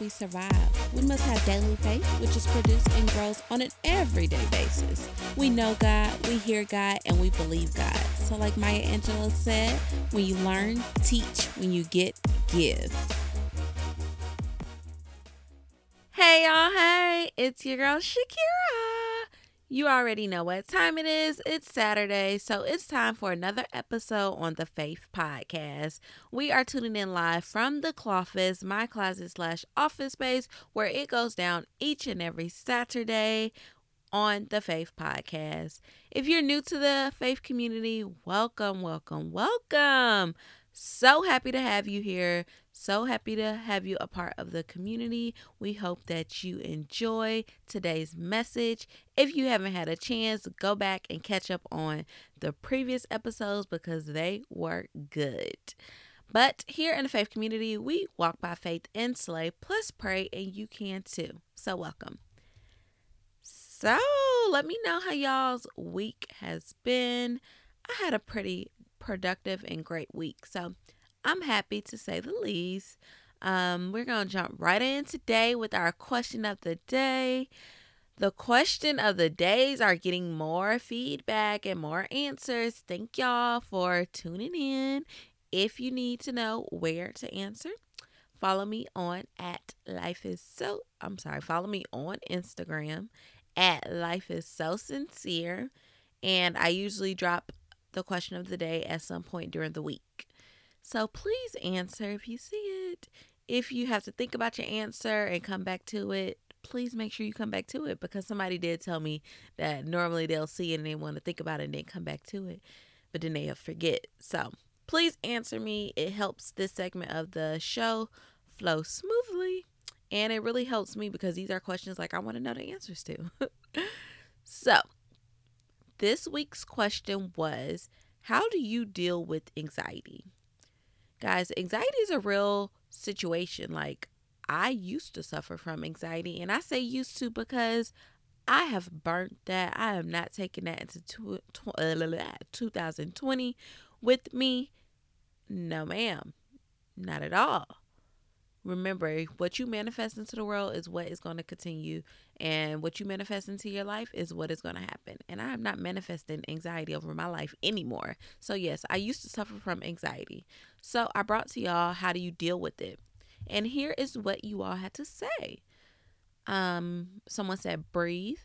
we survive. We must have daily faith, which is produced and grows on an everyday basis. We know God, we hear God, and we believe God. So, like Maya Angelou said, when you learn, teach, when you get, give. Hey, y'all, hey, it's your girl Shakira. You already know what time it is. It's Saturday, so it's time for another episode on the Faith Podcast. We are tuning in live from the Cloffice, my closet slash office space, where it goes down each and every Saturday on the Faith Podcast. If you're new to the faith community, welcome, welcome, welcome. So happy to have you here. So happy to have you a part of the community. We hope that you enjoy today's message. If you haven't had a chance, go back and catch up on the previous episodes because they were good. But here in the faith community, we walk by faith and slay, plus pray, and you can too. So, welcome. So, let me know how y'all's week has been. I had a pretty productive and great week. So I'm happy to say the least. Um, we're going to jump right in today with our question of the day. The question of the days are getting more feedback and more answers. Thank y'all for tuning in. If you need to know where to answer, follow me on at life is so I'm sorry, follow me on Instagram at life is so sincere. And I usually drop the question of the day at some point during the week. So please answer if you see it. If you have to think about your answer and come back to it, please make sure you come back to it because somebody did tell me that normally they'll see it and they want to think about it and then come back to it, but then they'll forget. So please answer me. It helps this segment of the show flow smoothly. And it really helps me because these are questions like I want to know the answers to. so this week's question was How do you deal with anxiety? Guys, anxiety is a real situation. Like, I used to suffer from anxiety, and I say used to because I have burnt that. I have not taken that into 2020 uh, with me. No, ma'am. Not at all remember what you manifest into the world is what is going to continue and what you manifest into your life is what is going to happen. And i am not manifesting anxiety over my life anymore. So yes i used to suffer from anxiety. So i brought to y'all how do you deal with it. And here is what you all had to say. Um someone said breathe.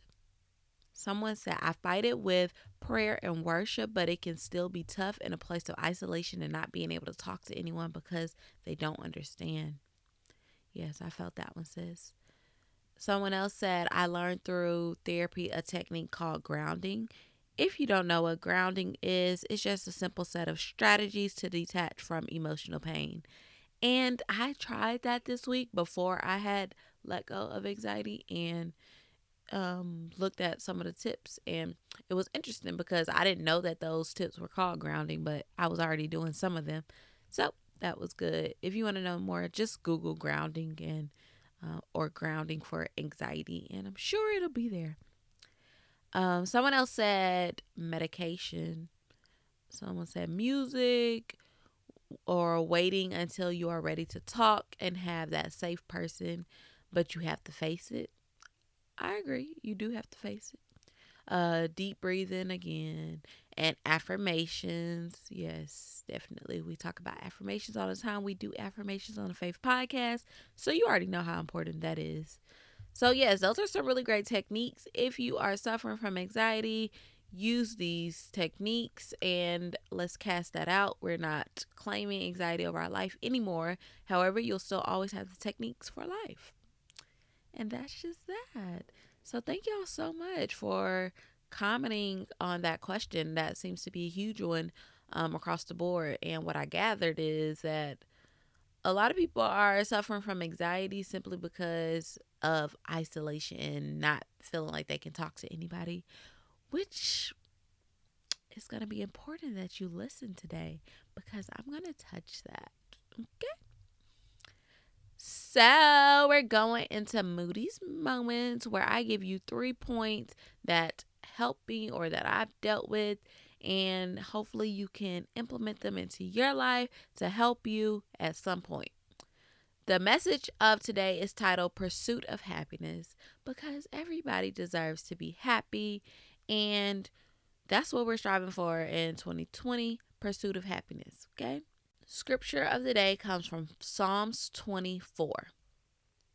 Someone said i fight it with prayer and worship but it can still be tough in a place of isolation and not being able to talk to anyone because they don't understand Yes, I felt that one, sis. Someone else said, I learned through therapy a technique called grounding. If you don't know what grounding is, it's just a simple set of strategies to detach from emotional pain. And I tried that this week before I had let go of anxiety and um, looked at some of the tips. And it was interesting because I didn't know that those tips were called grounding, but I was already doing some of them. So that was good. If you want to know more, just Google grounding and uh, or grounding for anxiety, and I'm sure it'll be there. Um, someone else said medication. Someone said music or waiting until you are ready to talk and have that safe person, but you have to face it. I agree. You do have to face it. Uh, deep breathing again and affirmations. Yes, definitely. We talk about affirmations all the time. We do affirmations on the Faith Podcast. So you already know how important that is. So, yes, those are some really great techniques. If you are suffering from anxiety, use these techniques and let's cast that out. We're not claiming anxiety over our life anymore. However, you'll still always have the techniques for life. And that's just that. So, thank y'all so much for commenting on that question. That seems to be a huge one um, across the board. And what I gathered is that a lot of people are suffering from anxiety simply because of isolation and not feeling like they can talk to anybody, which is going to be important that you listen today because I'm going to touch that. Okay. So, we're going into Moody's moments where I give you three points that helped me or that I've dealt with. And hopefully, you can implement them into your life to help you at some point. The message of today is titled Pursuit of Happiness because everybody deserves to be happy. And that's what we're striving for in 2020 Pursuit of Happiness. Okay. Scripture of the day comes from Psalms 24.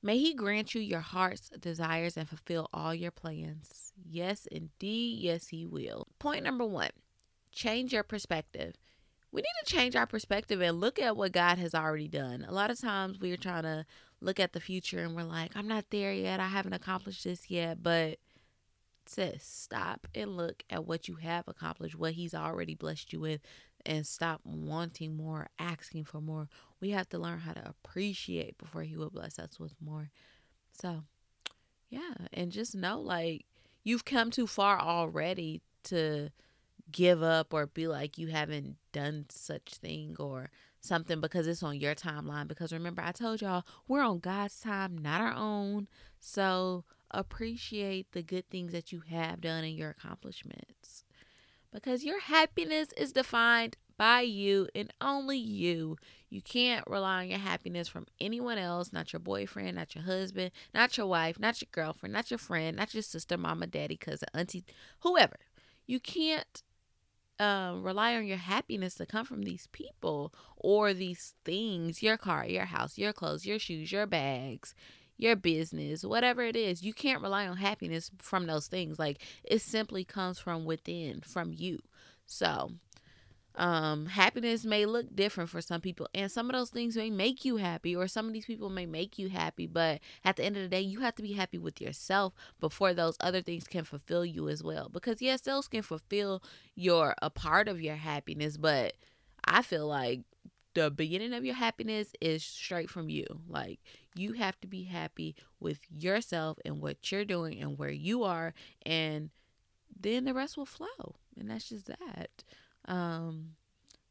May He grant you your heart's desires and fulfill all your plans. Yes, indeed. Yes, He will. Point number one change your perspective we need to change our perspective and look at what God has already done. A lot of times we're trying to look at the future and we're like, I'm not there yet. I haven't accomplished this yet. But sis, stop and look at what you have accomplished, what He's already blessed you with, and stop wanting more, asking for more. We have to learn how to appreciate before He will bless us with more. So, yeah, and just know like you've come too far already to give up or be like you haven't done such thing or something because it's on your timeline because remember I told y'all we're on God's time not our own so appreciate the good things that you have done and your accomplishments because your happiness is defined by you and only you. You can't rely on your happiness from anyone else, not your boyfriend, not your husband, not your wife, not your girlfriend, not your friend, not your sister, mama, daddy, cousin, auntie, whoever. You can't um, rely on your happiness to come from these people or these things your car, your house, your clothes, your shoes, your bags, your business, whatever it is. You can't rely on happiness from those things. Like it simply comes from within, from you. So, um, happiness may look different for some people, and some of those things may make you happy, or some of these people may make you happy. But at the end of the day, you have to be happy with yourself before those other things can fulfill you as well. Because yes, those can fulfill your a part of your happiness, but I feel like the beginning of your happiness is straight from you. Like you have to be happy with yourself and what you're doing and where you are, and then the rest will flow. And that's just that. Um,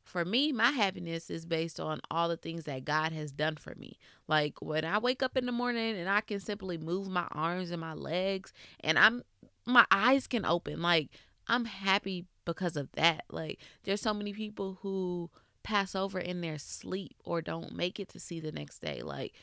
for me, my happiness is based on all the things that God has done for me. Like when I wake up in the morning and I can simply move my arms and my legs and I'm my eyes can open. Like I'm happy because of that. Like there's so many people who pass over in their sleep or don't make it to see the next day. Like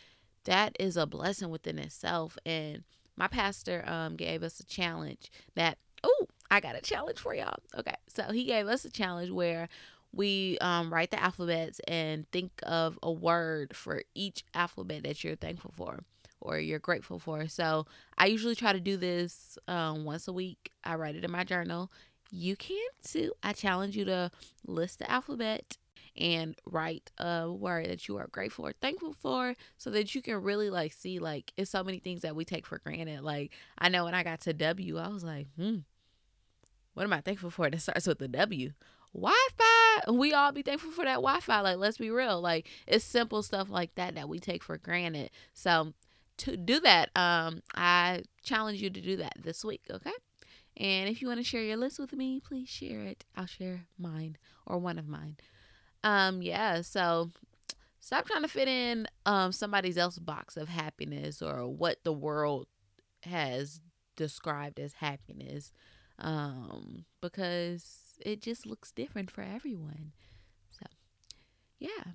that is a blessing within itself and my pastor um gave us a challenge that oh I got a challenge for y'all. Okay. So he gave us a challenge where we um, write the alphabets and think of a word for each alphabet that you're thankful for or you're grateful for. So I usually try to do this um, once a week. I write it in my journal. You can too. I challenge you to list the alphabet and write a word that you are grateful or thankful for so that you can really like see like it's so many things that we take for granted like i know when i got to w i was like hmm what am I thankful for that starts with a W? Wi-Fi. We all be thankful for that Wi-Fi. Like, let's be real. Like, it's simple stuff like that that we take for granted. So, to do that, um, I challenge you to do that this week. Okay. And if you want to share your list with me, please share it. I'll share mine or one of mine. Um, yeah. So stop trying to fit in um somebody else's box of happiness or what the world has described as happiness um, because it just looks different for everyone. So, yeah.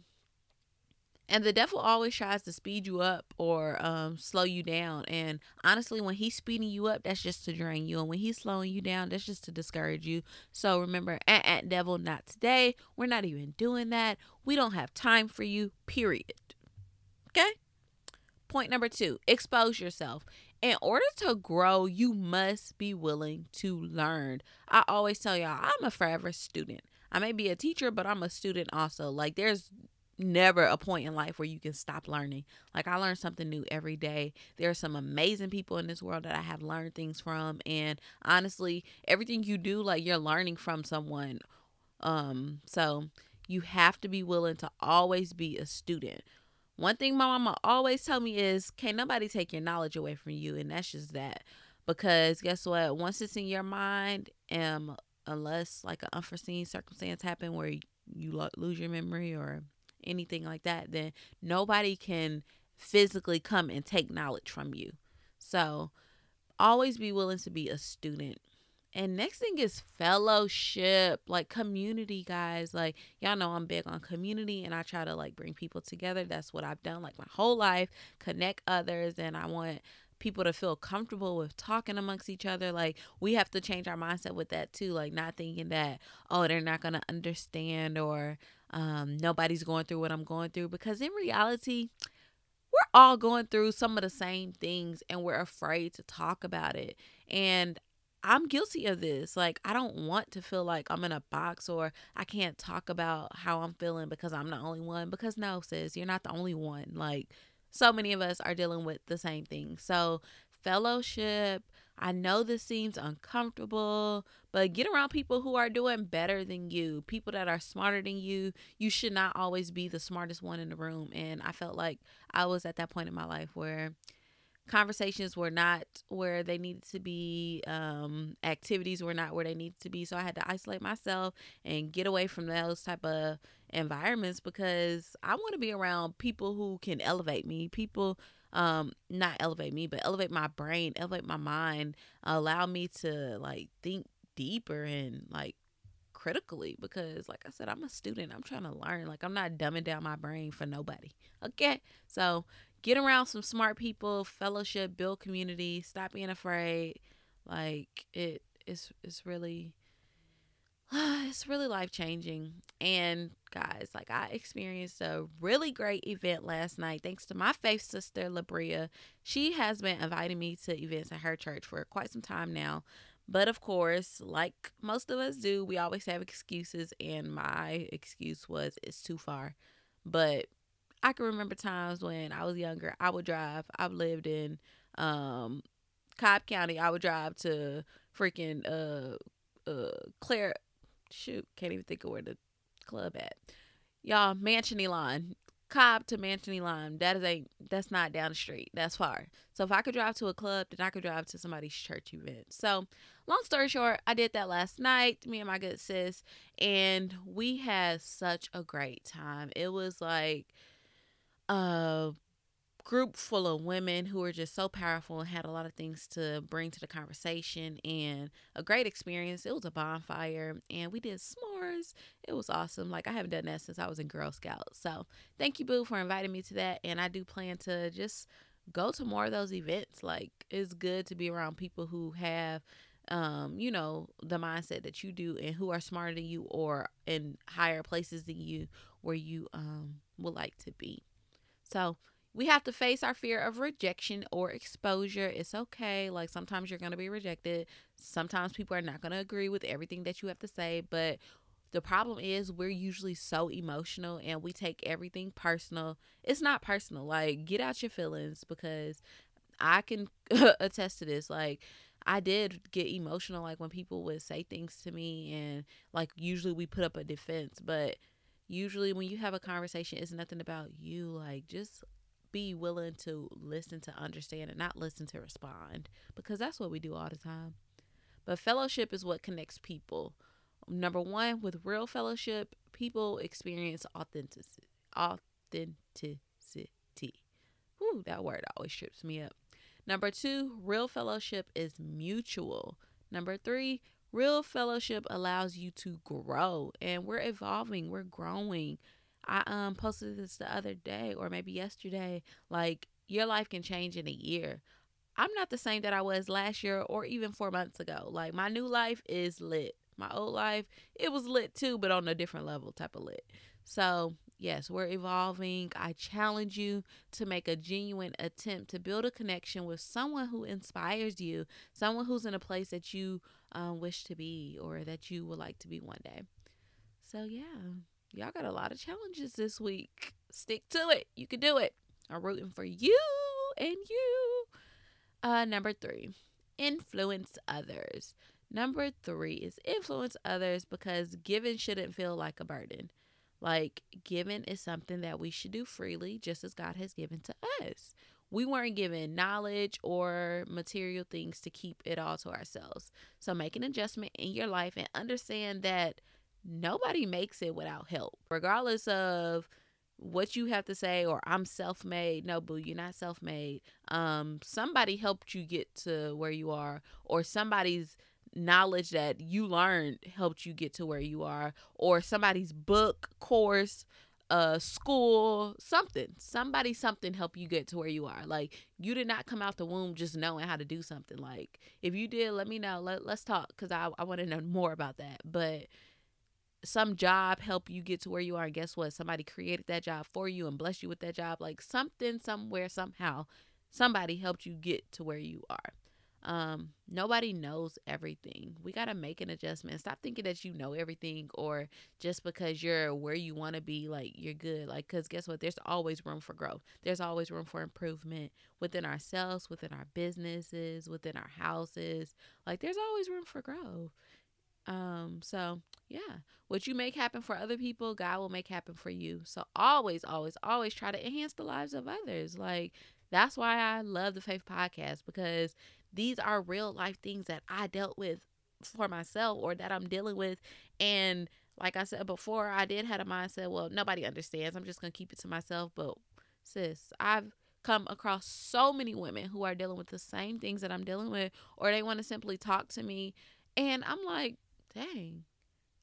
And the devil always tries to speed you up or um, slow you down. And honestly, when he's speeding you up, that's just to drain you. And when he's slowing you down, that's just to discourage you. So remember, at, at devil, not today. We're not even doing that. We don't have time for you, period. Okay? Point number two expose yourself in order to grow, you must be willing to learn. I always tell y'all, I'm a forever student. I may be a teacher, but I'm a student also. Like, there's never a point in life where you can stop learning. Like, I learn something new every day. There are some amazing people in this world that I have learned things from. And honestly, everything you do, like, you're learning from someone. Um, so you have to be willing to always be a student. One thing my mama always tell me is can't nobody take your knowledge away from you and that's just that. Because guess what? Once it's in your mind, um unless like an unforeseen circumstance happen where you lose your memory or anything like that, then nobody can physically come and take knowledge from you. So, always be willing to be a student And next thing is fellowship, like community, guys. Like, y'all know I'm big on community and I try to like bring people together. That's what I've done like my whole life, connect others. And I want people to feel comfortable with talking amongst each other. Like we have to change our mindset with that too. Like not thinking that, oh, they're not gonna understand or um, nobody's going through what I'm going through. Because in reality, we're all going through some of the same things and we're afraid to talk about it. And I'm guilty of this. Like, I don't want to feel like I'm in a box or I can't talk about how I'm feeling because I'm the only one. Because, no, sis, you're not the only one. Like, so many of us are dealing with the same thing. So, fellowship, I know this seems uncomfortable, but get around people who are doing better than you, people that are smarter than you. You should not always be the smartest one in the room. And I felt like I was at that point in my life where conversations were not where they needed to be um, activities were not where they needed to be. So i had to isolate myself and get away from those type of environments because i want to be around people who can elevate me people um not elevate me but elevate my brain elevate my mind allow me to like think deeper and like critically because like i said i'm a student. I'm trying to learn. Like i'm not dumbing down my brain for nobody. Okay? So get around some smart people, fellowship, build community, stop being afraid. Like it is it's really it's really life changing. And guys, like I experienced a really great event last night thanks to my faith sister Labria. She has been inviting me to events at her church for quite some time now. But of course, like most of us do, we always have excuses and my excuse was it's too far. But I can remember times when I was younger, I would drive. I've lived in um, Cobb County. I would drive to freaking uh uh Claire shoot, can't even think of where the club at. Y'all, Mansion Elan. Cobb to Mansion Elan. That is a that's not down the street. That's far. So if I could drive to a club, then I could drive to somebody's church event. So long story short, I did that last night, me and my good sis, and we had such a great time. It was like a group full of women who were just so powerful and had a lot of things to bring to the conversation and a great experience. It was a bonfire and we did s'mores. It was awesome. Like I haven't done that since I was in Girl Scouts. So thank you, Boo, for inviting me to that. And I do plan to just go to more of those events. Like it's good to be around people who have um, you know, the mindset that you do and who are smarter than you or in higher places than you where you um would like to be. So we have to face our fear of rejection or exposure. It's okay. Like sometimes you're going to be rejected. Sometimes people are not going to agree with everything that you have to say. But the problem is we're usually so emotional and we take everything personal. It's not personal. Like get out your feelings because I can attest to this. Like, I did get emotional, like when people would say things to me, and like usually we put up a defense, but usually when you have a conversation it's nothing about you like just be willing to listen to understand and not listen to respond because that's what we do all the time. But fellowship is what connects people. Number one with real fellowship people experience authenticity authenticity. Whew, that word always trips me up. Number two real fellowship is mutual. Number three Real fellowship allows you to grow and we're evolving, we're growing. I um posted this the other day or maybe yesterday like your life can change in a year. I'm not the same that I was last year or even 4 months ago. Like my new life is lit. My old life, it was lit too, but on a different level type of lit. So, yes, we're evolving. I challenge you to make a genuine attempt to build a connection with someone who inspires you, someone who's in a place that you um, wish to be or that you would like to be one day. So, yeah, y'all got a lot of challenges this week. Stick to it. You can do it. I'm rooting for you and you. Uh, number three, influence others. Number three is influence others because giving shouldn't feel like a burden. Like, giving is something that we should do freely, just as God has given to us. We weren't given knowledge or material things to keep it all to ourselves. So, make an adjustment in your life and understand that nobody makes it without help, regardless of what you have to say or I'm self-made. No, boo, you're not self-made. Um somebody helped you get to where you are or somebody's knowledge that you learned helped you get to where you are or somebody's book course uh school something somebody something help you get to where you are. Like you did not come out the womb just knowing how to do something. Like if you did let me know. Let, let's talk because i, I want to know more about that. But some job help you get to where you are and guess what? Somebody created that job for you and blessed you with that job. Like something somewhere somehow somebody helped you get to where you are um, nobody knows everything. We got to make an adjustment. Stop thinking that you know everything or just because you're where you want to be, like you're good. Like, because guess what? There's always room for growth. There's always room for improvement within ourselves, within our businesses, within our houses. Like, there's always room for growth. Um, so yeah, what you make happen for other people, God will make happen for you. So always, always, always try to enhance the lives of others. Like, that's why I love the Faith Podcast because these are real life things that I dealt with for myself or that I'm dealing with. And like I said before, I did have a mindset, well, nobody understands. I'm just going to keep it to myself. But sis, I've come across so many women who are dealing with the same things that I'm dealing with, or they want to simply talk to me. And I'm like, dang,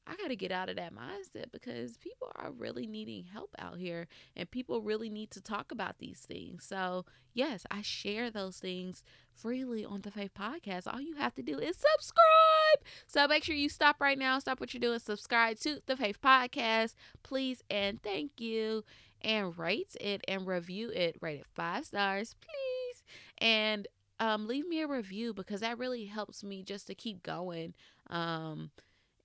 I got to get out of that mindset because people are really needing help out here and people really need to talk about these things. So, yes, I share those things freely on the Faith Podcast. All you have to do is subscribe. So, make sure you stop right now, stop what you're doing, subscribe to the Faith Podcast, please, and thank you. And rate it and review it. Rate it five stars, please. And um, leave me a review because that really helps me just to keep going. Um,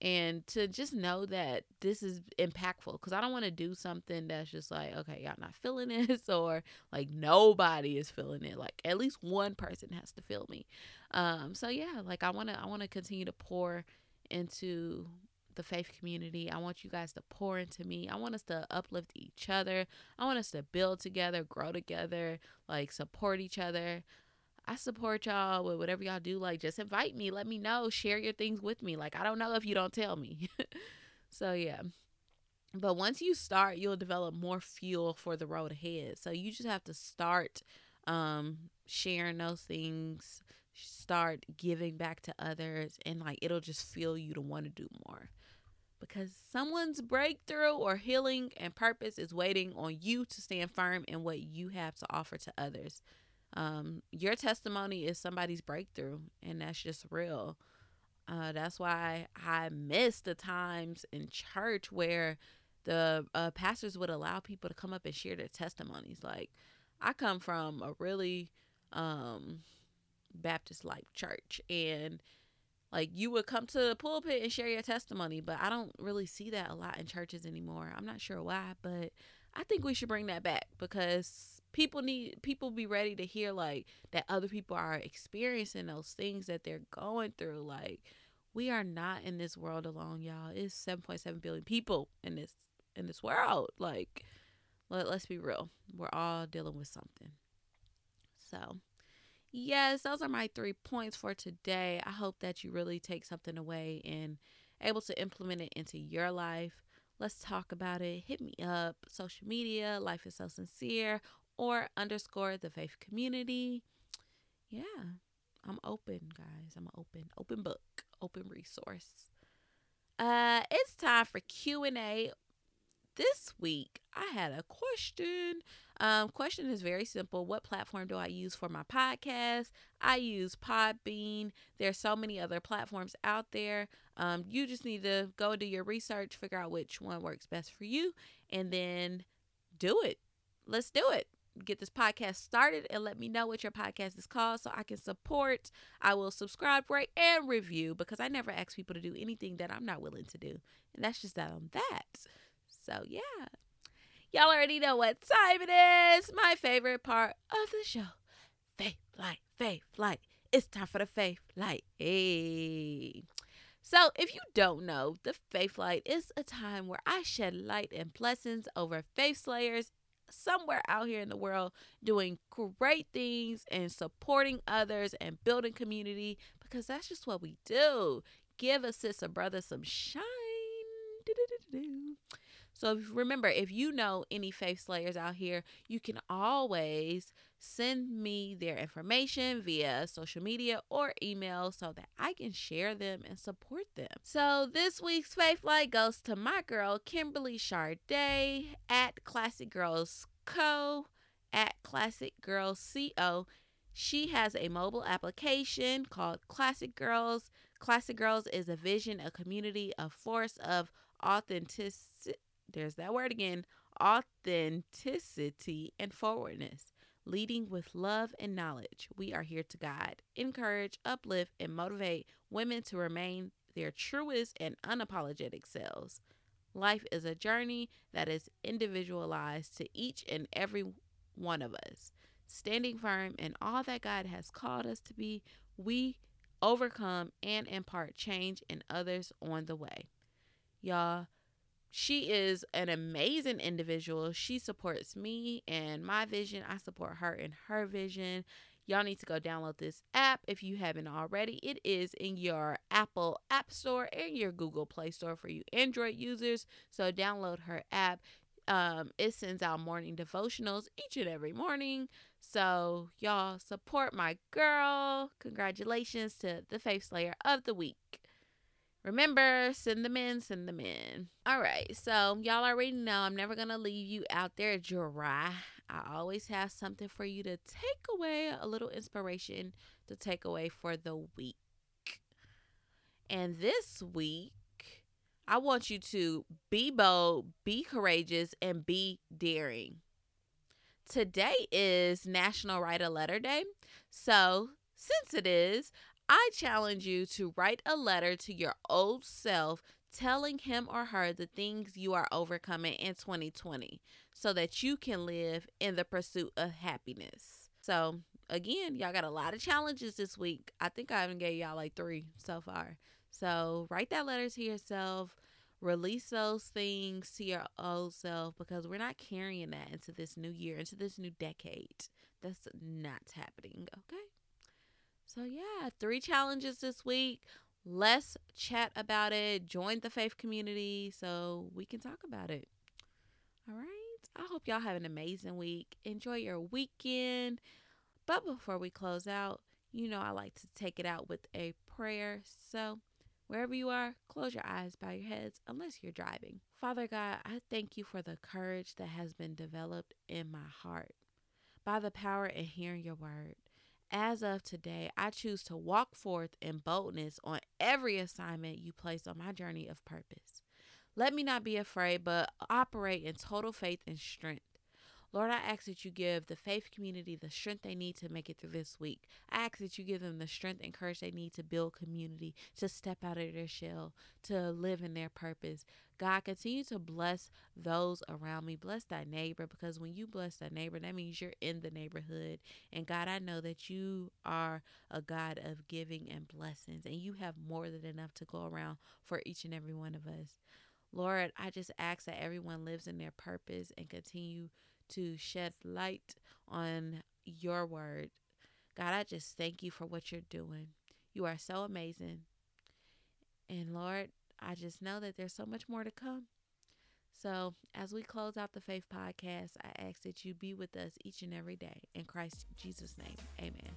and to just know that this is impactful because I don't want to do something that's just like, okay, y'all not feeling this, or like nobody is feeling it. Like at least one person has to feel me. Um, so yeah, like I wanna I wanna continue to pour into the faith community. I want you guys to pour into me. I want us to uplift each other. I want us to build together, grow together, like support each other. I support y'all with whatever y'all do. Like, just invite me, let me know, share your things with me. Like, I don't know if you don't tell me. so, yeah. But once you start, you'll develop more fuel for the road ahead. So, you just have to start um, sharing those things, start giving back to others, and like it'll just feel you to want to do more because someone's breakthrough or healing and purpose is waiting on you to stand firm in what you have to offer to others. Um, your testimony is somebody's breakthrough, and that's just real. Uh, that's why I miss the times in church where the uh, pastors would allow people to come up and share their testimonies. Like, I come from a really um, Baptist like church, and like you would come to the pulpit and share your testimony, but I don't really see that a lot in churches anymore. I'm not sure why, but I think we should bring that back because people need people be ready to hear like that other people are experiencing those things that they're going through like we are not in this world alone y'all. It's 7.7 billion people in this in this world. Like let, let's be real. We're all dealing with something. So yes those are my three points for today. I hope that you really take something away and able to implement it into your life. Let's talk about it. Hit me up. Social media life is so sincere or underscore the faith community. Yeah, I'm open, guys. I'm open, open book, open resource. Uh, it's time for Q and A. This week, I had a question. Um, question is very simple. What platform do I use for my podcast? I use Podbean. There's so many other platforms out there. Um, you just need to go do your research, figure out which one works best for you, and then do it. Let's do it get this podcast started and let me know what your podcast is called so I can support. I will subscribe, rate, and review because I never ask people to do anything that I'm not willing to do. And that's just that on that. So, yeah. Y'all already know what time it is. My favorite part of the show Faith Light, Faith Light. It's time for the Faith Light. Hey. So, if you don't know, the Faith Light is a time where I shed light and blessings over faith slayers somewhere out here in the world doing great things and supporting others and building community because that's just what we do. Give a sister brother some shine. So remember, if you know any faith slayers out here, you can always send me their information via social media or email so that I can share them and support them. So this week's Faith Light goes to my girl, Kimberly Charday at Classic Girls Co. at Classic Girls Co. She has a mobile application called Classic Girls. Classic Girls is a vision, a community, a force of authenticity. There's that word again authenticity and forwardness, leading with love and knowledge. We are here to guide, encourage, uplift, and motivate women to remain their truest and unapologetic selves. Life is a journey that is individualized to each and every one of us. Standing firm in all that God has called us to be, we overcome and impart change in others on the way. Y'all, she is an amazing individual. She supports me and my vision. I support her and her vision. Y'all need to go download this app if you haven't already. It is in your Apple App Store and your Google Play Store for you Android users. So download her app. Um, it sends out morning devotionals each and every morning. So y'all support my girl. Congratulations to the Faith Slayer of the week. Remember, send them in, send them in. All right, so y'all already know I'm never gonna leave you out there dry. I always have something for you to take away, a little inspiration to take away for the week. And this week, I want you to be bold, be courageous, and be daring. Today is National Write a Letter Day. So, since it is, I challenge you to write a letter to your old self telling him or her the things you are overcoming in 2020 so that you can live in the pursuit of happiness. So, again, y'all got a lot of challenges this week. I think I even gave y'all like three so far. So, write that letter to yourself. Release those things to your old self because we're not carrying that into this new year, into this new decade. That's not happening, okay? So, yeah, three challenges this week. Let's chat about it. Join the faith community so we can talk about it. All right. I hope y'all have an amazing week. Enjoy your weekend. But before we close out, you know I like to take it out with a prayer. So, wherever you are, close your eyes, bow your heads, unless you're driving. Father God, I thank you for the courage that has been developed in my heart by the power in hearing your word. As of today, I choose to walk forth in boldness on every assignment you place on my journey of purpose. Let me not be afraid, but operate in total faith and strength. Lord, I ask that you give the faith community the strength they need to make it through this week. I ask that you give them the strength and courage they need to build community, to step out of their shell, to live in their purpose. God, continue to bless those around me. Bless thy neighbor because when you bless thy neighbor, that means you're in the neighborhood. And God, I know that you are a God of giving and blessings, and you have more than enough to go around for each and every one of us. Lord, I just ask that everyone lives in their purpose and continue to shed light on your word. God, I just thank you for what you're doing. You are so amazing. And Lord, I just know that there's so much more to come. So, as we close out the Faith Podcast, I ask that you be with us each and every day. In Christ Jesus' name, amen.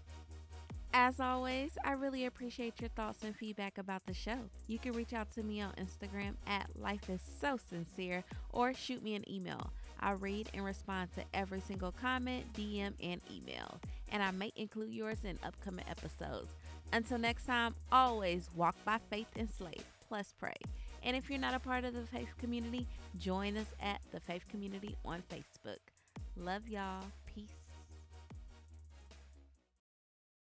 As always, I really appreciate your thoughts and feedback about the show. You can reach out to me on Instagram at Life is So Sincere or shoot me an email. I read and respond to every single comment, DM, and email, and I may include yours in upcoming episodes. Until next time, always walk by faith and slay, plus pray. And if you're not a part of the faith community, join us at the faith community on Facebook. Love y'all.